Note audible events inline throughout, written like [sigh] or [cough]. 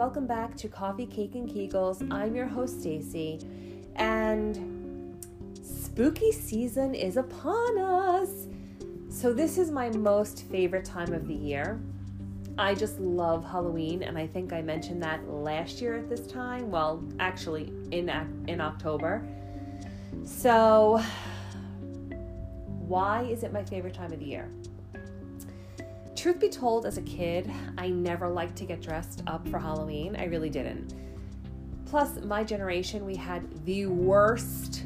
welcome back to Coffee, Cake, and Kegels. I'm your host, Stacy, and spooky season is upon us. So, this is my most favorite time of the year. I just love Halloween, and I think I mentioned that last year at this time. Well, actually, in in October. So, why is it my favorite time of the year? Truth be told, as a kid, I never liked to get dressed up for Halloween. I really didn't. Plus, my generation, we had the worst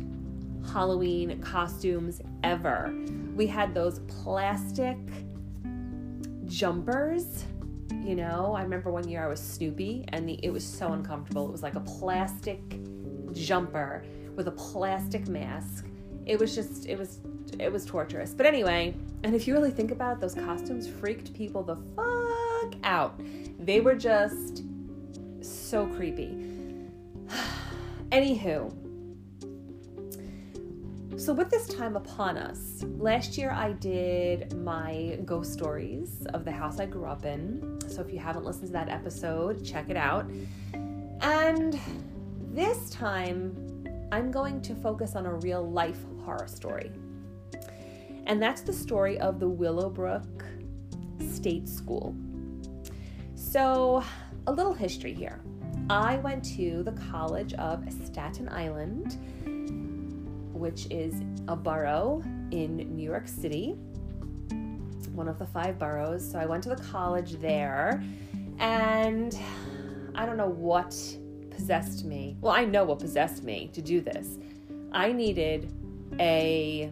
Halloween costumes ever. We had those plastic jumpers. You know, I remember one year I was Snoopy and the, it was so uncomfortable. It was like a plastic jumper with a plastic mask. It was just, it was, it was torturous. But anyway, and if you really think about it, those costumes freaked people the fuck out. They were just so creepy. [sighs] Anywho, so with this time upon us, last year I did my ghost stories of the house I grew up in. So if you haven't listened to that episode, check it out. And this time I'm going to focus on a real life horror story. And that's the story of the Willowbrook State School. So, a little history here. I went to the College of Staten Island, which is a borough in New York City, one of the five boroughs. So, I went to the college there, and I don't know what possessed me. Well, I know what possessed me to do this. I needed a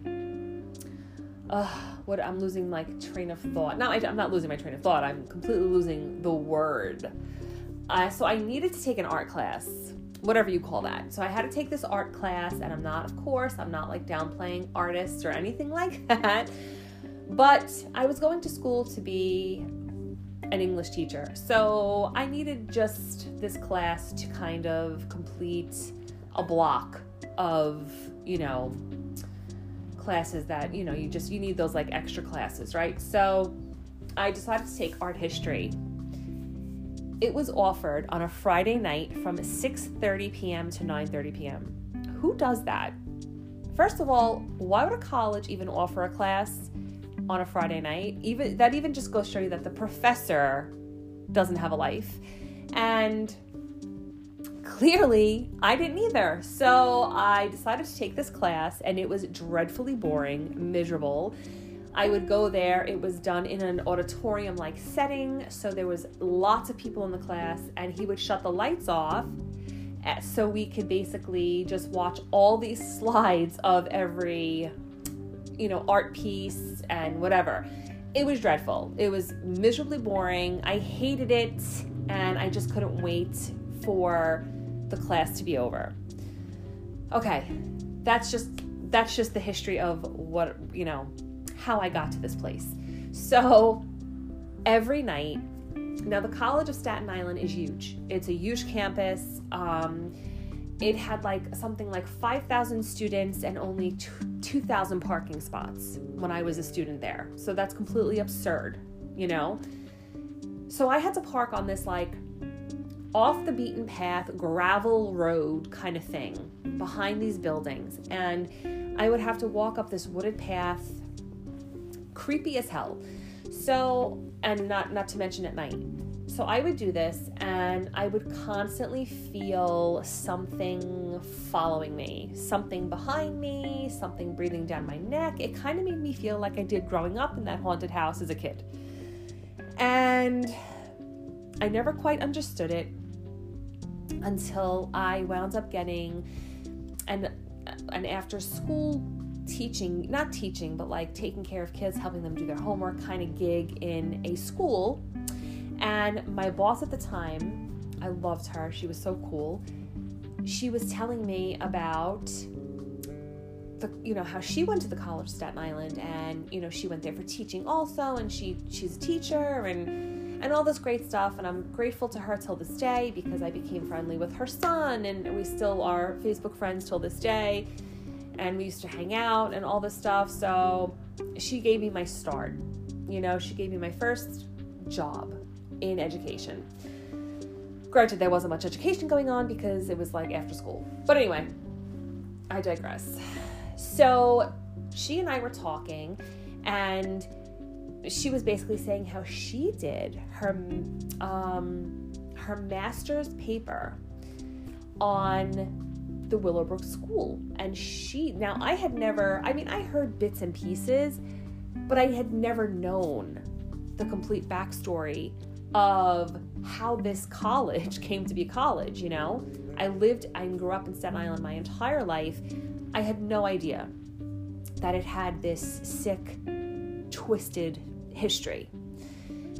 uh, what I'm losing my train of thought. Now I'm not losing my train of thought. I'm completely losing the word. Uh, so I needed to take an art class, whatever you call that. So I had to take this art class, and I'm not, of course, I'm not like downplaying artists or anything [laughs] like that. But I was going to school to be an English teacher. So I needed just this class to kind of complete a block of, you know, classes that you know you just you need those like extra classes right? So i decided to take art history. It was offered on a friday night from 6.30 p.m to 9.30 p.m who does that? First of all why would a college even offer a class on a friday night? Even that even just goes to show you that the professor doesn't have a life. And clearly I didn't either. So I decided to take this class, and it was dreadfully boring, miserable. I would go there. It was done in an auditorium like setting, so there was lots of people in the class, and he would shut the lights off eh, so we could basically just watch all these [laughs] slides of every you know art piece and whatever. It was dreadful. It was miserably boring. I hated it and I just couldn't wait for the class to be over. Okay, that's just that's just the history of what you know how I got to this place. So every night, now the College of Staten Island is huge. It's a huge campus. Um, it had like something like 5,000 students and only 2,000 parking spots when I was a student there. So that's completely absurd, you know? So I had to park on this like off the beaten path gravel road kind of thing behind these buildings. And i would have to walk up this wooded path creepy as hell. So and not not to mention at night. So i would do this and i would constantly feel something following me something behind me something breathing down my neck. It kind of made me feel like i did growing up in that haunted house as a kid. And I never quite understood it until I wound up getting an an after school teaching, not teaching, but like taking care of kids, helping them do their homework kind of gig in a school. And my boss at the time, I loved her. She was so cool. She was telling me about the, you know how she went to the college staten island and you know she went there for teaching also and she she's a teacher and and all this great stuff. And I'm grateful to her till this day because I became friendly with her son, and we still are Facebook friends till this day. And we used to hang out and all this stuff. So she gave me my start. You know, she gave me my first job in education. Granted, there wasn't much education going on because it was like after school. But anyway, I digress. So she and I were talking, and she was basically saying how she did her um, her master's paper on the Willowbrook School, and she now I had never I mean I heard bits and pieces, but I had never known the complete backstory of how this college [laughs] came to be college. You know, I lived and grew up in Staten Island my entire life. I had no idea that it had this sick, twisted history.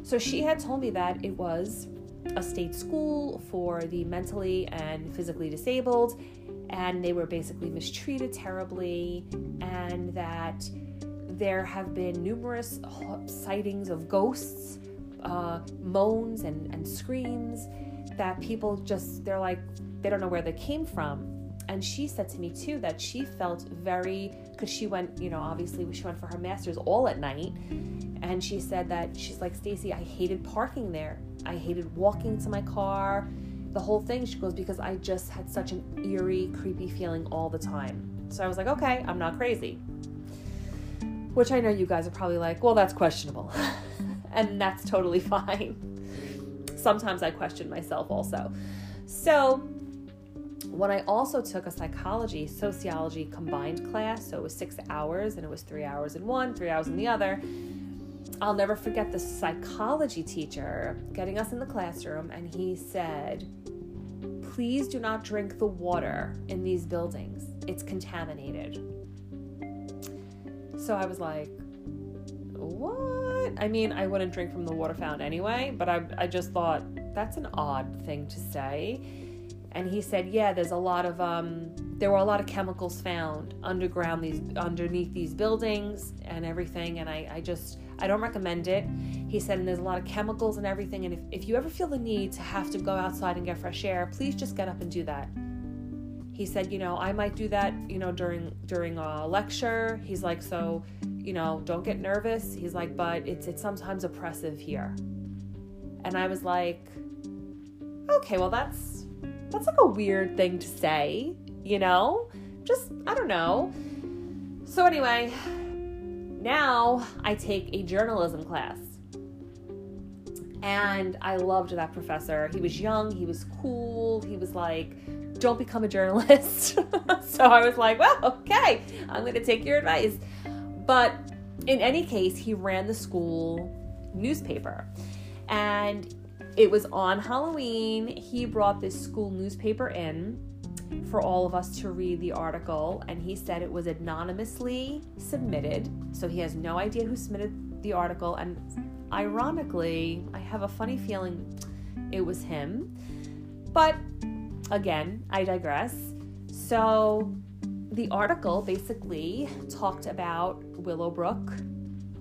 So she had told me that it was a state school for the mentally and physically disabled, and they were basically mistreated terribly, and that there have been numerous sightings of ghosts, uh, moans, and, and screams that people just, they're like, they don't know where they came from. And she said to me too that she felt very, because she went, you know, obviously she went for her master's all at night. And she said that she's like, Stacy, I hated parking there. I hated walking to my car. The whole thing, she goes, because I just had such an eerie, creepy feeling all the time. So I was like, okay, I'm not crazy. Which I know you guys are probably like, well, that's questionable. [laughs] and that's totally [laughs] fine. Sometimes I question myself also. So when I also took a psychology, sociology combined class, so it was six hours and it was three hours in one, three hours in the other. I'll never forget the psychology teacher getting us in the classroom, and he said, Please do not drink the water in these buildings, it's contaminated. So I was like, What? I mean, I wouldn't drink from the water fountain anyway, but I, I just thought that's an odd thing to say and he said, yeah, there's a lot of um, there were a lot of chemicals found underground these underneath these buildings and everything, and I, I just I don't recommend it. He said, and there's a lot of chemicals and everything, and if, if you ever feel the need to have to go outside and get fresh air, please just get up and do that. He said, you know, I might do that, you know, during during a lecture. He's like, so, you know, don't get nervous. He's like, but it's it's sometimes oppressive here. And I was like, okay, well that's that's like a weird thing to say, you know? Just, I don't know. So, anyway, now I take a journalism class. And I loved that professor. He was young, he was cool, he was like, don't become a journalist. [laughs] so I was like, well, okay, I'm going to take your advice. But in any case, he ran the school newspaper. And it was on Halloween. He brought this school newspaper in for all of us to read the article, and he said it was anonymously submitted. So he has no idea who submitted the article. And ironically, I have a funny feeling it was him. But again, I digress. So the article basically talked about Willowbrook,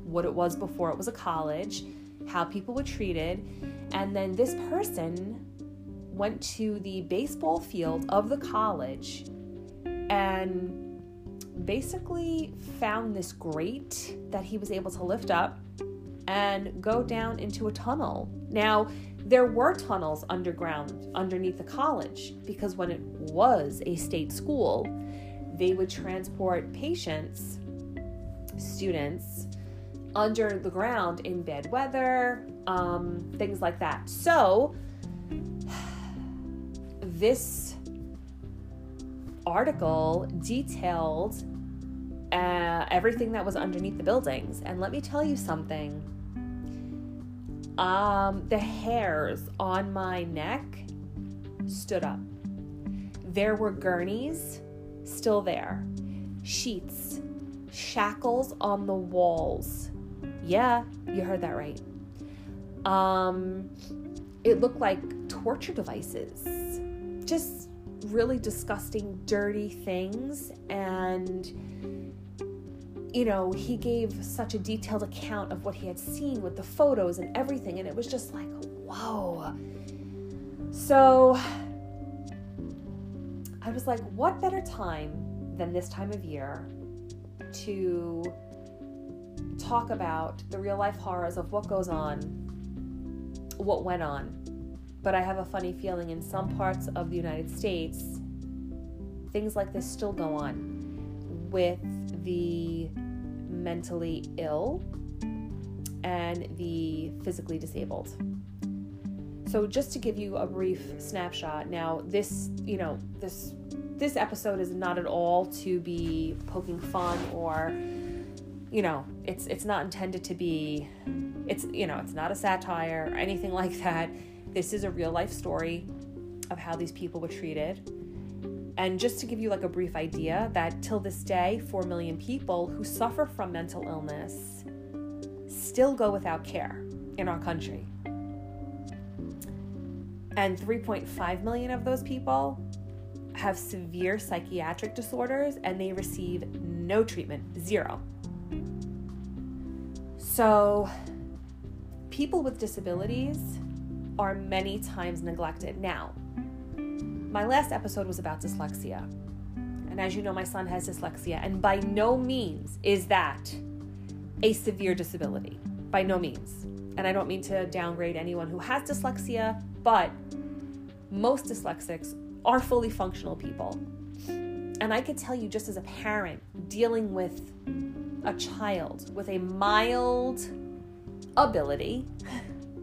what it was before it was a college, how people were treated, and then this person went to the baseball field of the college and basically found this grate that he was able to lift up and go down into a tunnel. Now, there were tunnels underground underneath the college because when it was a state school, they would transport patients, students, under the ground in bad weather, um, things like that. So, [sighs] this article detailed uh, everything that was underneath the buildings. And let me tell you something um, the hairs on my neck stood up. There were gurneys still there, sheets, shackles on the walls yeah, you heard that right. Um, it looked like torture devices, just really disgusting, dirty things. And, you know, he gave such a detailed account of what he had seen with the photos and everything. And it was just like, whoa. So I was like, what better time than this time of year to talk about the real life horrors of what goes on, what went on But I have a funny feeling in some parts of the United States, things like this still go on with the mentally ill and the physically disabled. So just to give you a brief snapshot, now this, you know, this this episode is not at all to be poking fun or you know, it's it's not intended to be it's you know, it's not a satire or anything [laughs] like that. This is a real life story of how these people were treated. And just to give you like a brief idea that till this day 4 million people who suffer from mental illness still go without care in our country. And 3.5 million of those people have severe psychiatric disorders and they receive no treatment, zero. So, people with disabilities are many times neglected. Now, my last episode was about dyslexia. And as you know, my son has dyslexia, and by no means is that a severe disability. By no means. And I don't mean to downgrade anyone who has dyslexia, but most dyslexics are fully functional people. And I could tell you, just as a parent dealing with a child with a mild ability,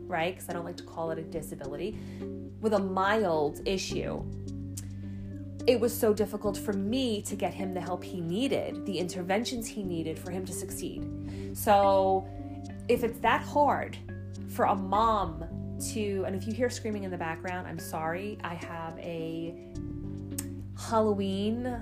right? Because I don't like to call it a disability, with a mild issue, it was so difficult for me to get him the help he needed, the interventions he needed for him to succeed. So, if it's that hard for a mom to, and if you hear screaming in the background, I'm sorry. I have a Halloween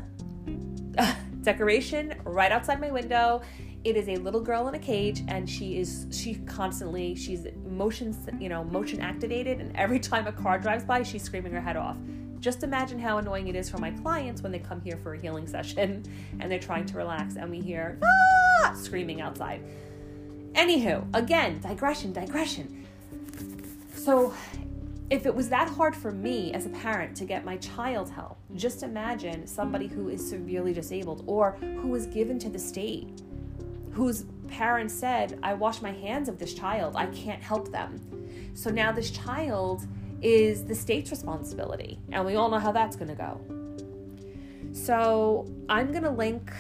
[laughs] decoration right outside my window. It is a little girl in a cage, and she is she constantly she's motion you know motion activated, and every time a car drives by, she's screaming her head off. Just imagine how annoying it is for my clients when they come here for a healing session [laughs] and they're trying to relax, and we hear ah! screaming outside. Anywho, again, digression, digression. So, if it was that hard for me as a parent to get my child help, just imagine somebody who is severely disabled or who was given to the state, whose parents said, I wash my hands of this child, I can't help them. So now this child is the state's responsibility, and we all know how that's gonna go. So I'm gonna link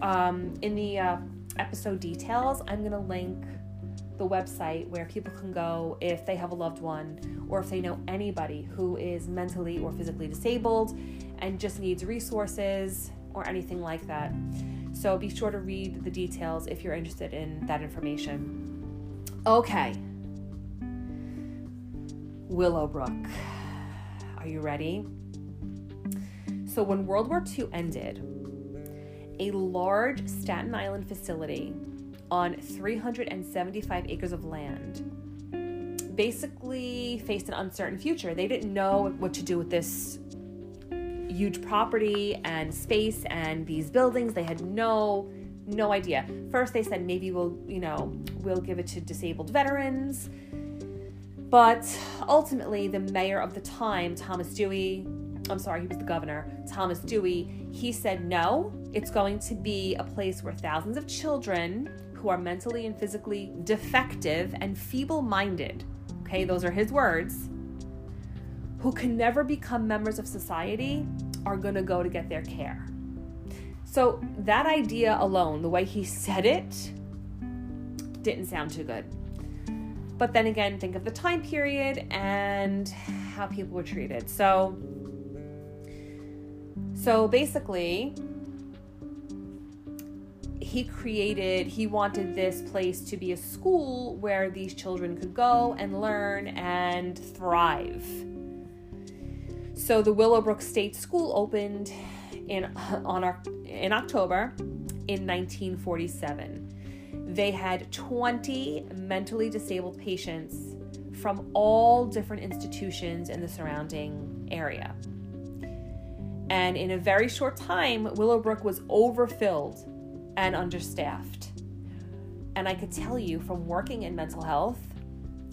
um, in the uh, episode details, I'm gonna link the website where people can go if they have a loved one or if they know anybody who is mentally or physically disabled and just needs resources or anything like that. So be sure to read the details if you're interested in that information. Okay. Willowbrook. Are you ready? So, when World War II ended, a large Staten Island facility on 375 acres of land basically faced an uncertain future. They didn't know what to do with this huge property and space and these buildings. They had no no idea. First they said maybe we'll, you know, we'll give it to disabled veterans. But ultimately the mayor of the time, Thomas Dewey, I'm sorry, he was the governor, Thomas Dewey, he said no, it's going to be a place where thousands of children who are mentally and physically defective and feeble minded, okay, those are his words, who can never become members of society are going to go to get their care. So that idea alone, the way he said it, didn't sound too good. But then again, think of the time period and how people were treated. So so basically, he created, he wanted this place to be a school where these children could go and learn and thrive. So the Willowbrook State School opened in on our, in October in 1947. They had 20 mentally disabled patients from all different institutions in the surrounding area. And in a very short time, Willowbrook was overfilled and understaffed. And I could tell you from working in mental health,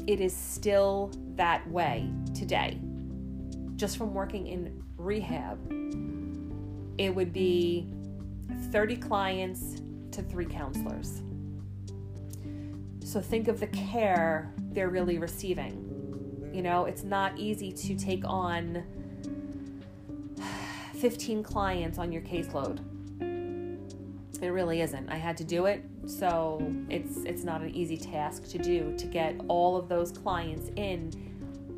it is still that way today. Just from working in rehab, it would be 30 clients to three counselors. So think of the care they're really receiving. You know, it's not easy to take on [sighs] 15 clients on your caseload. It really isn't. I had to do it, so it's it's not an easy task to do to get all of those clients in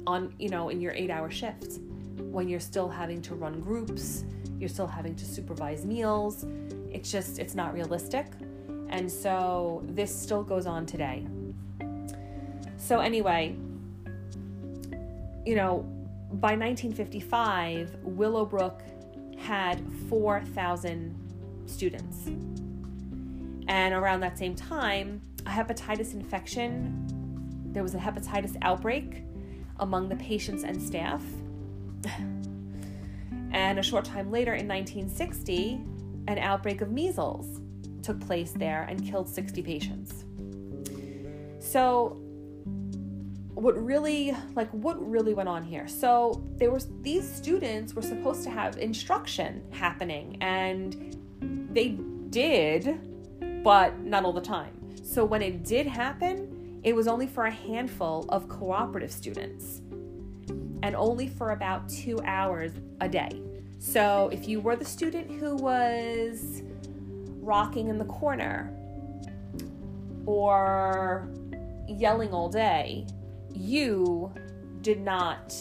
on, you know, in your 8-hour shifts when you're still having to run groups, you're still having to supervise meals. It's just it's not realistic. And so this still goes on today. So anyway, you know, by 1955, Willowbrook had 4,000 students. And around that same time, a hepatitis infection, there was a hepatitis outbreak among the patients and staff. And a short time later, in 1960, an outbreak of measles took place there and killed 60 patients. So, what really like what really went on here so there was these students were supposed to have instruction happening and they did but not all the time so when it did happen it was only for a handful of cooperative students and only for about two hours a day so if you were the student who was rocking in the corner or yelling all day you did not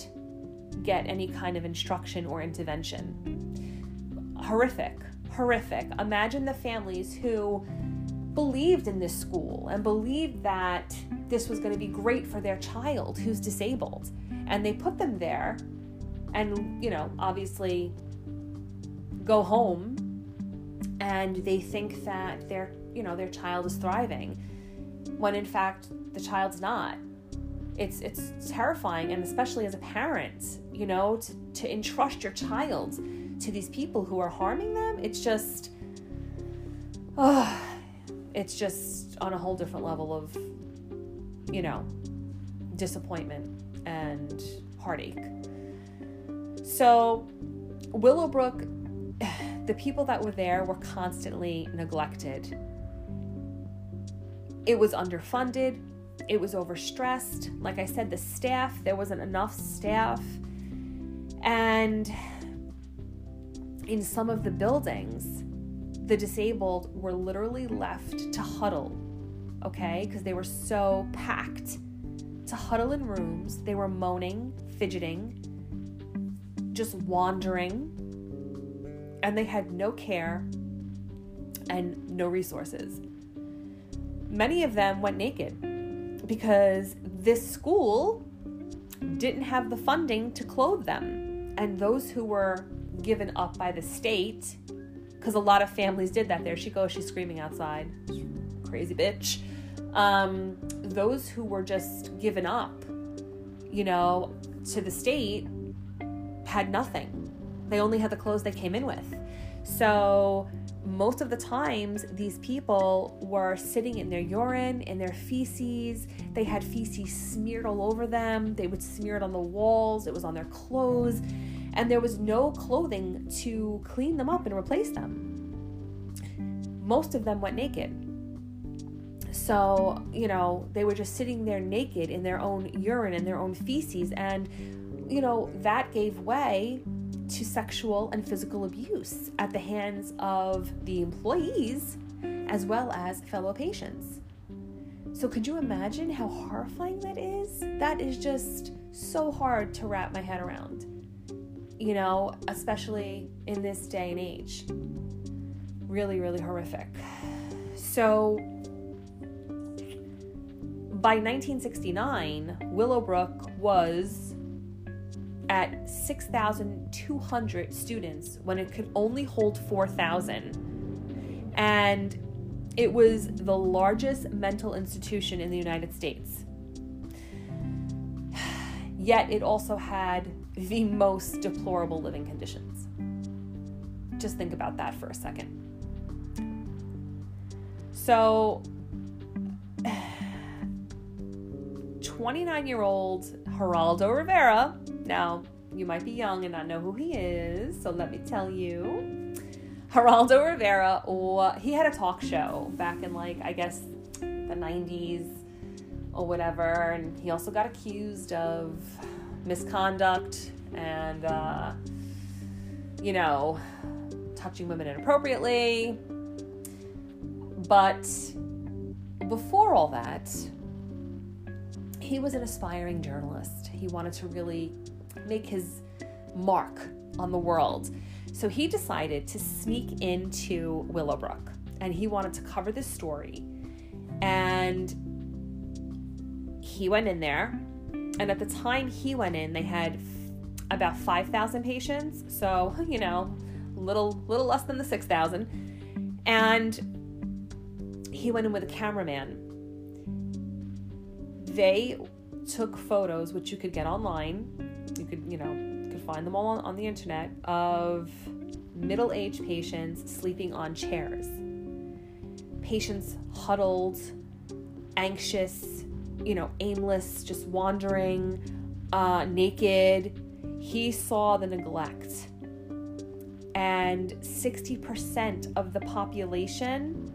get any kind of instruction or intervention. Horrific, horrific. Imagine the families who believed in this school and believed that this was going to be great for their child who's disabled. And they put them there and, you know, obviously go home and they think that their, you know, their child is thriving when in fact the child's not. It's it's terrifying and especially as a parent you know to, to entrust your child to these people who are harming them. It's just oh, it's just on a whole different level of you know disappointment and heartache so willowbrook [sighs] the people that were there were constantly neglected it was underfunded it was overstressed. Like I said, the staff, there wasn't enough staff. And in some of the buildings, the disabled were literally left to huddle, okay? Because they were so packed to huddle in rooms. They were moaning, fidgeting, just wandering, and they had no care and no resources. Many of them went naked because this school didn't have the funding to clothe them. And those who were given up by the state, because a lot of families did that there. She goes, she's screaming outside. Crazy bitch. Um, those who were just given up, you know, to the state had nothing. They only had the clothes they came in with. So most of the times these people were sitting in their urine in their feces they had feces smeared all over them they would smear it on the walls it was on their clothes and there was no clothing to clean them up and replace them most of them went naked so you know they were just sitting there naked in their own urine and their own feces and you know that gave way to sexual and physical abuse at the hands of the employees as well as fellow patients. So, could you imagine how horrifying that is? That is just so hard to wrap my head around, you know, especially in this day and age. Really, really horrific. So, by 1969, Willowbrook was at 6,200 students when it could only hold 4,000. And it was the largest mental institution in the United States. [sighs] Yet it also had the most deplorable living conditions. Just think about that for a second. So, [sighs] 29 year old Geraldo Rivera now, you might be young and not know who he is, so let me tell you. Geraldo Rivera, he had a talk show back in like, I guess, the 90s, or whatever. And he also got accused of misconduct and, uh, you know, touching women inappropriately. But before all that, he was an aspiring journalist. He wanted to really make his mark on the world. So he decided to sneak into Willowbrook and he wanted to cover this story. And he went in there. And at the time he went in, they had about 5,000 patients. So, you know, little little less than the 6,000. And he went in with a cameraman. They took photos which you could get online. You could, you know, could find them all on, on the internet of middle-aged patients sleeping on chairs. Patients huddled, anxious, you know, aimless, just wandering, uh, naked. He saw the neglect and 60% of the population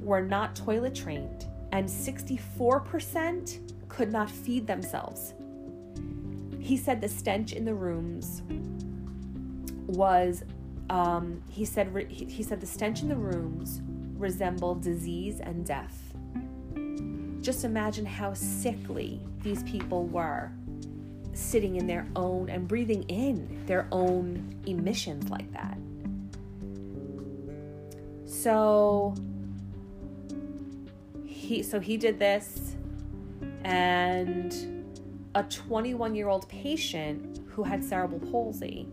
were not toilet trained, and 64% could not feed themselves. He said the stench in the rooms was, um, he said, he said the stench in the rooms resembled disease and death. Just imagine how sickly these people were sitting in their own and breathing in their own emissions like that. So he so he did this and a 21 year old patient who had cerebral palsy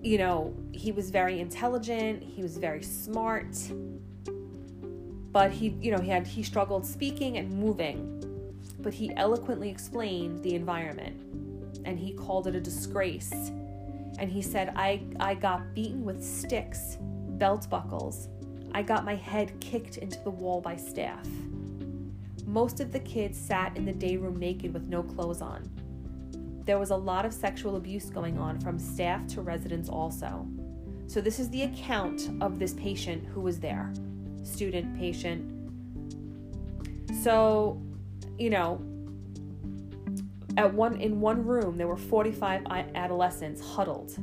you know he was very intelligent he was very smart but he you know he had he struggled speaking and moving but he eloquently explained the environment and he called it a disgrace. And he said, I, I got beaten with sticks, belt buckles. I got my head kicked into the wall by staff. Most of the kids sat in the day room naked with no clothes on. There was a lot of sexual abuse going on from staff to residents, also. So, this is the account of this patient who was there student, patient. So, you know, at one in one room there were 45 adolescents huddled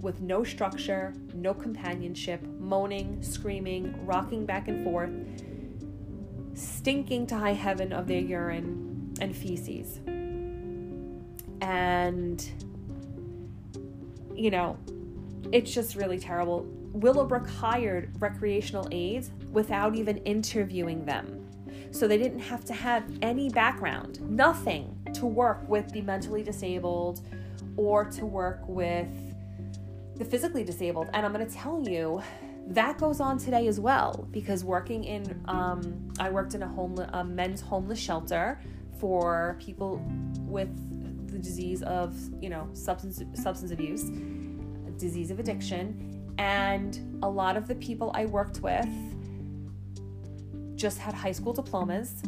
with no structure, no companionship, moaning, screaming, rocking back and forth, stinking to high heaven of their urine and feces. And you know, it's just really terrible. Willowbrook hired recreational aides without even interviewing them. So they didn't have to have any background, nothing to work with the mentally disabled or to work with the physically disabled. And I'm going to tell you, that goes on today as well because working in, um, I worked in a, homeless, a men's homeless shelter for people with the disease of, you know, substance substance abuse, disease of addiction, and a lot of the people I worked with just had high school diplomas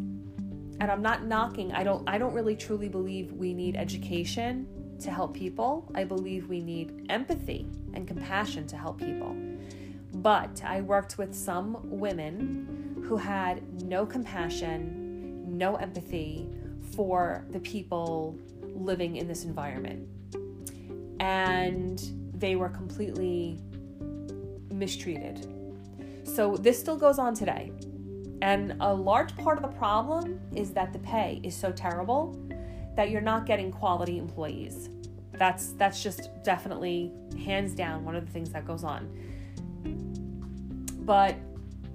and I'm not knocking I don't I don't really truly believe we need education to help people. I believe we need empathy and compassion to help people. But I worked with some women who had no compassion no empathy for the people living in this environment. And they were completely mistreated. So this still goes on today and a large part of the problem is that the pay is so terrible that you're not getting quality employees. That's that's just definitely hands down one of the things that goes on. But,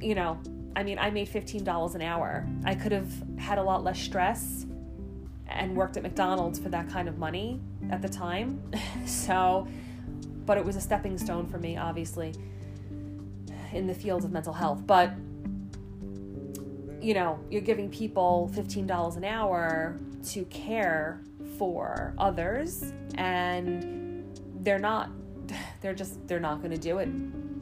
you know, I mean, I made $15 an hour. I could have had a lot less stress and worked at McDonald's for that kind of money at the time. [laughs] so, but it was a stepping stone for me, obviously, in the field of mental health. But you know, you're giving people $15 an hour to care for others and they're not [laughs] they're just they're not going to do it.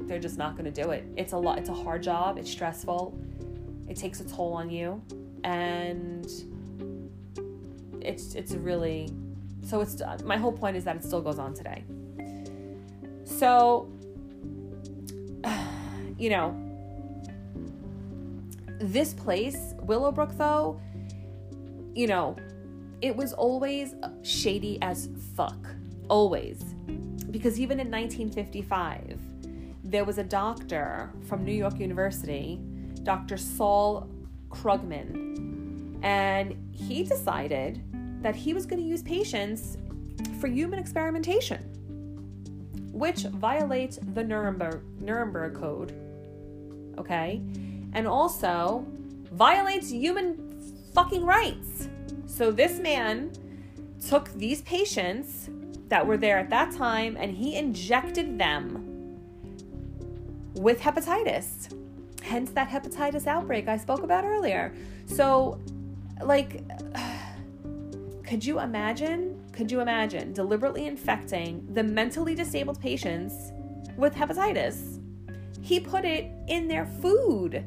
They're just not going to do it. It's a lot it's a hard job, it's stressful. It takes a toll on you and it's it's really so it's my whole point is that it still goes on today. So [sighs] you know, this place, Willowbrook, though, you know, it was always shady as fuck. Always. Because even in 1955, there was a doctor from New York University, Dr. Saul Krugman, and he decided that he was going to use patients for human experimentation, which violates the Nuremberg, Nuremberg Code. Okay? And also violates human fucking rights. So this man took these patients that were there at that time and he injected them with hepatitis. Hence that hepatitis outbreak I spoke about earlier. So, like, [sighs] could you imagine? Could you imagine deliberately infecting the mentally disabled patients with hepatitis? He put it in their food.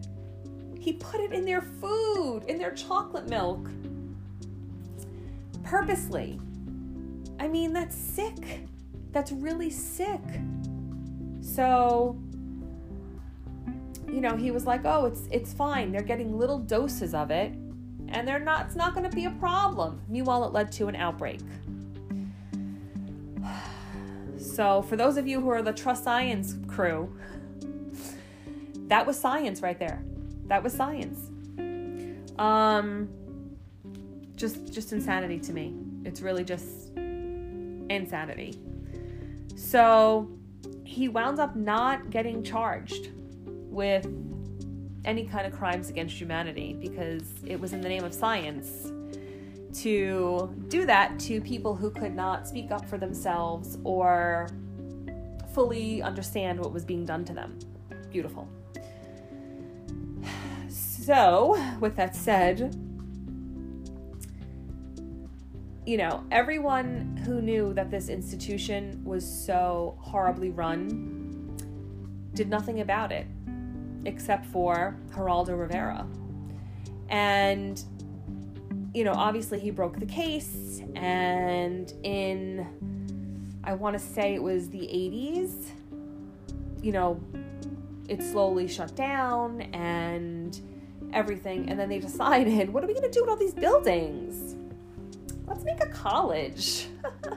He put it in their food, in their chocolate milk. Purposely. I mean, that's sick. That's really sick. So, you know, he was like, "Oh, it's it's fine. They're getting little doses of it, and they're not. It's not going to be a problem." Meanwhile, it led to an outbreak. [sighs] So, for those of you who are the Trust Science crew, that was science right there. That was science. Um, just just insanity to me. It's really just insanity. So he wound up not getting charged with any kind of crimes against humanity because it was in the name of science to do that to people who could not speak up for themselves or fully understand what was being done to them. Beautiful. So, with that said, you know, everyone who knew that this institution was so horribly run did nothing about it except for Geraldo Rivera. And, you know, obviously he broke the case, and in, I want to say it was the 80s, you know, it slowly shut down and everything. And then they decided, what are we going to do with all these buildings? Let's make a college.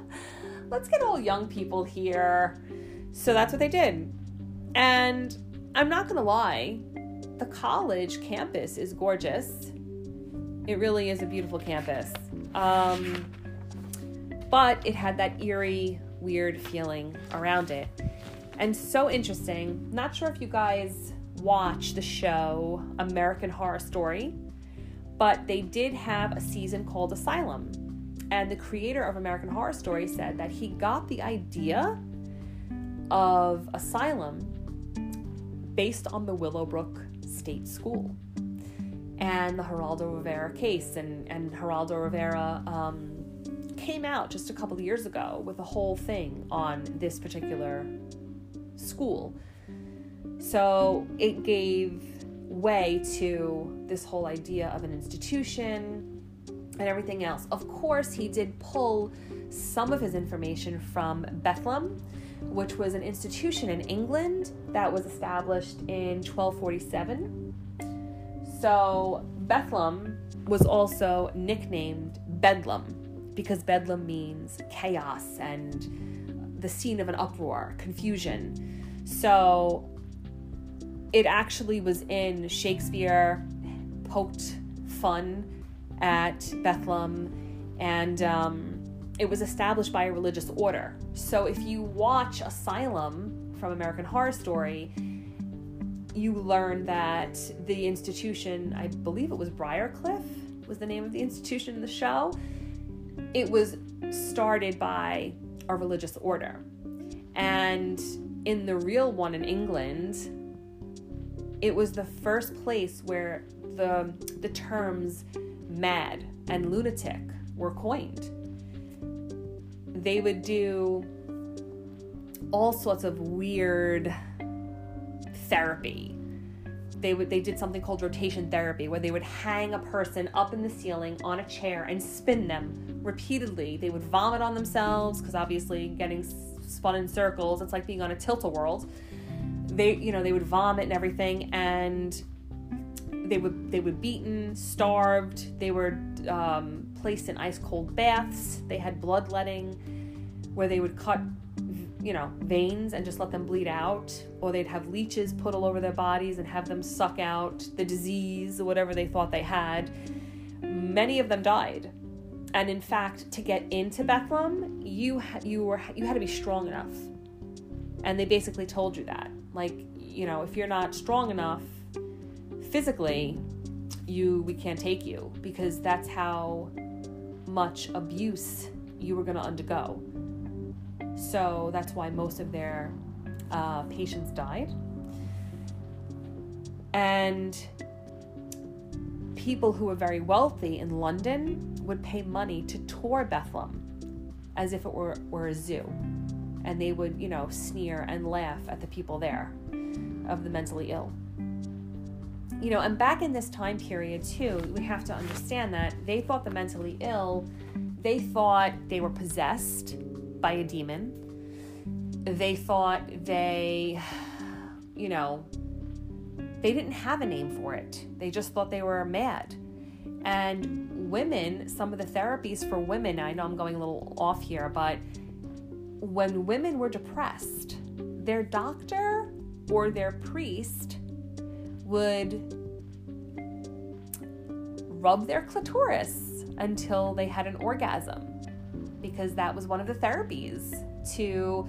[laughs] Let's get all young people here. So that's what they did. And I'm not going to lie, the college campus is gorgeous. It really is a beautiful campus. Um, but it had that eerie, weird feeling around it. And so interesting. Not sure if you guys watch the show American Horror Story, but they did have a season called Asylum. And the creator of American Horror Story said that he got the idea of Asylum based on the Willowbrook State School and the Geraldo Rivera case. And, and Geraldo Rivera um, came out just a couple of years ago with a whole thing on this particular school. So it gave way to this whole idea of an institution and everything else. Of course, he did pull some of his information from Bethlehem, which was an institution in England that was established in 1247. So Bethlehem was also nicknamed Bedlam because Bedlam means chaos and the scene of an uproar, confusion. So it actually was in Shakespeare poked fun at Bethlehem, and um, it was established by a religious order. So if you watch Asylum from American Horror Story, you learn that the institution, I believe it was Briarcliff, was the name of the institution in the show. It was started by a religious order. And in the real one in England, it was the first place where the the terms mad and lunatic were coined. They would do all sorts of weird therapy. They would they did something called rotation therapy where they would hang a person up in the ceiling on a chair and spin them repeatedly. They would vomit on themselves because obviously getting spun in circles, it's like being on a tilt-a-whirl they you know they would vomit and everything and they would they were beaten, starved. They were um, placed in ice cold baths. They had bloodletting, where they would cut, you know, veins and just let them bleed out, or they'd have leeches put all over their bodies and have them suck out the disease or whatever they thought they had. Many of them died, and in fact, to get into Bethlehem, you you were you had to be strong enough, and they basically told you that, like you know, if you're not strong enough physically, you we can't take you because that's how much abuse you were going to undergo. So that's why most of their uh, patients died. And people who were very wealthy in London would pay money to tour Bethlehem as if it were, were a zoo. And they would, you know, sneer and laugh at the people there of the mentally ill you know, and back in this time period too, we have to understand that they thought the mentally ill, they thought they were possessed by a demon. They thought they, you know, they didn't have a name for it. They just thought they were mad. And women, some of the therapies for women, I know I'm going a little off here, but when women were depressed, their doctor or their priest would rub their clitoris until they had an orgasm because that was one of the therapies to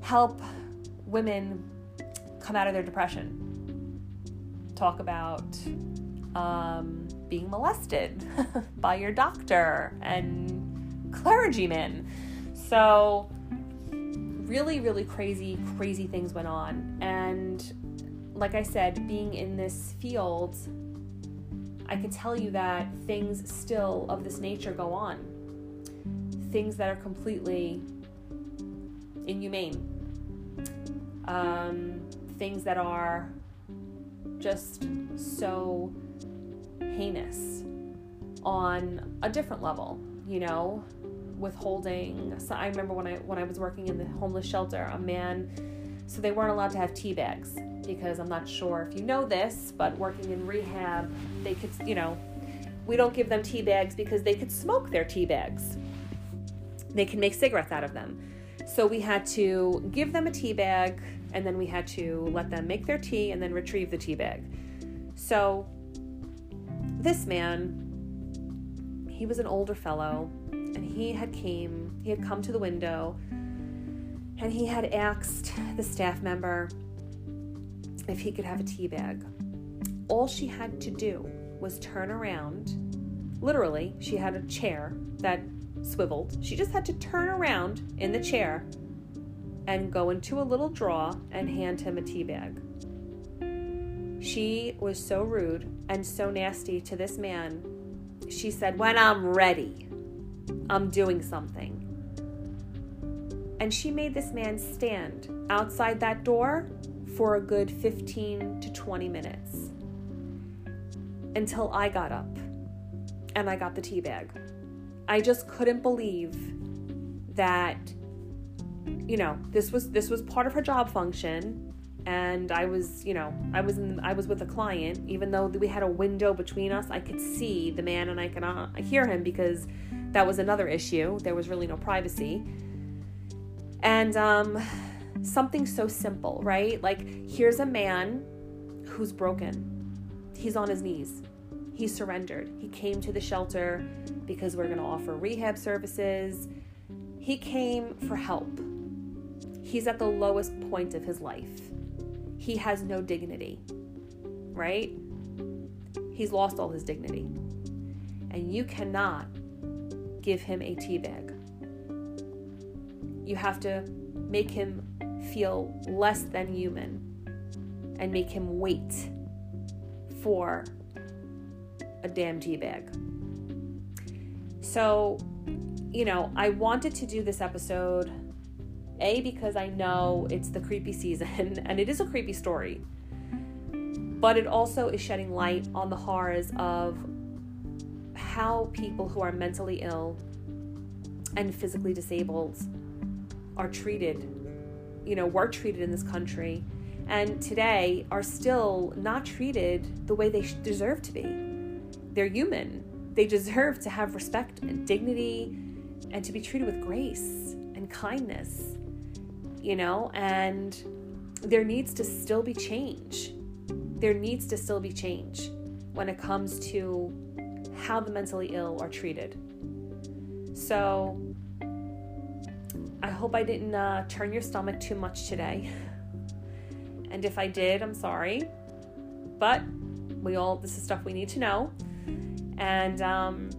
help women come out of their depression. Talk about um, being molested [laughs] by your doctor and clergymen. So, really, really crazy, crazy things went on. And like I said, being in this field, I can tell you that things still of this nature go on. Things that are completely inhumane. Um, things that are just so heinous on a different level, you know, withholding. So I remember when I when I was working in the homeless shelter, a man so they weren't allowed to have tea bags because I'm not sure if you know this, but working in rehab, they could, you know, we don't give them tea bags because they could smoke their tea bags. They can make cigarettes out of them. So we had to give them a tea bag and then we had to let them make their tea and then retrieve the tea bag. So this man, he was an older fellow and he had came, he had come to the window and he had asked the staff member if he could have a tea bag. All she had to do was turn around. Literally, she had a chair that swiveled. She just had to turn around in the chair and go into a little drawer and hand him a tea bag. She was so rude and so nasty to this man. She said, When I'm ready, I'm doing something. And she made this man stand outside that door for a good 15 to 20 minutes until I got up and I got the tea bag. I just couldn't believe that you know, this was this was part of her job function and I was, you know, I was in I was with a client even though we had a window between us, I could see the man and I could hear him because that was another issue. There was really no privacy. And um something so simple, right? Like, here's a man who's broken. He's on his knees. He surrendered. He came to the shelter because we're going to offer rehab services. He came for help. He's at the lowest point of his life. He has no dignity, right? He's lost all his dignity. And you cannot give him a tea bag. You have to make him feel less than human and make him wait for a damn tea bag. So, you know, I wanted to do this episode A because I know it's the creepy season [laughs] and it is a creepy story. But it also is shedding light on the horrors of how people who are mentally ill and physically disabled are treated you know, were treated in this country and today are still not treated the way they deserve to be. They're human. They deserve to have respect and dignity and to be treated with grace and kindness, you know, and there needs to still be change. There needs to still be change when it comes to how the mentally ill are treated. So, I hope I didn't uh, turn your stomach too much today. And if I did, I'm sorry. But we all, this is stuff we need to know. And um,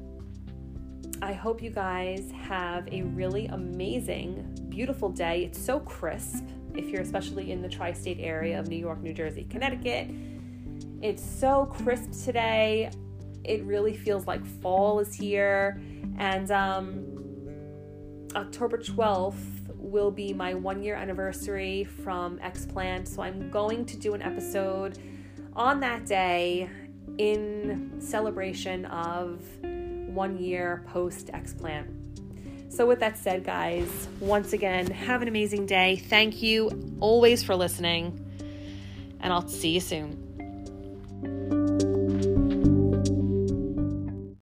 I hope you guys have a really amazing, beautiful day. It's so crisp if you're especially in the tri state area of New York, New Jersey, Connecticut. It's so crisp today. It really feels like fall is here. And um, October 12th will be my one year anniversary from Explant. So I'm going to do an episode on that day in celebration of one year post Explant. So, with that said, guys, once again, have an amazing day. Thank you always for listening, and I'll see you soon.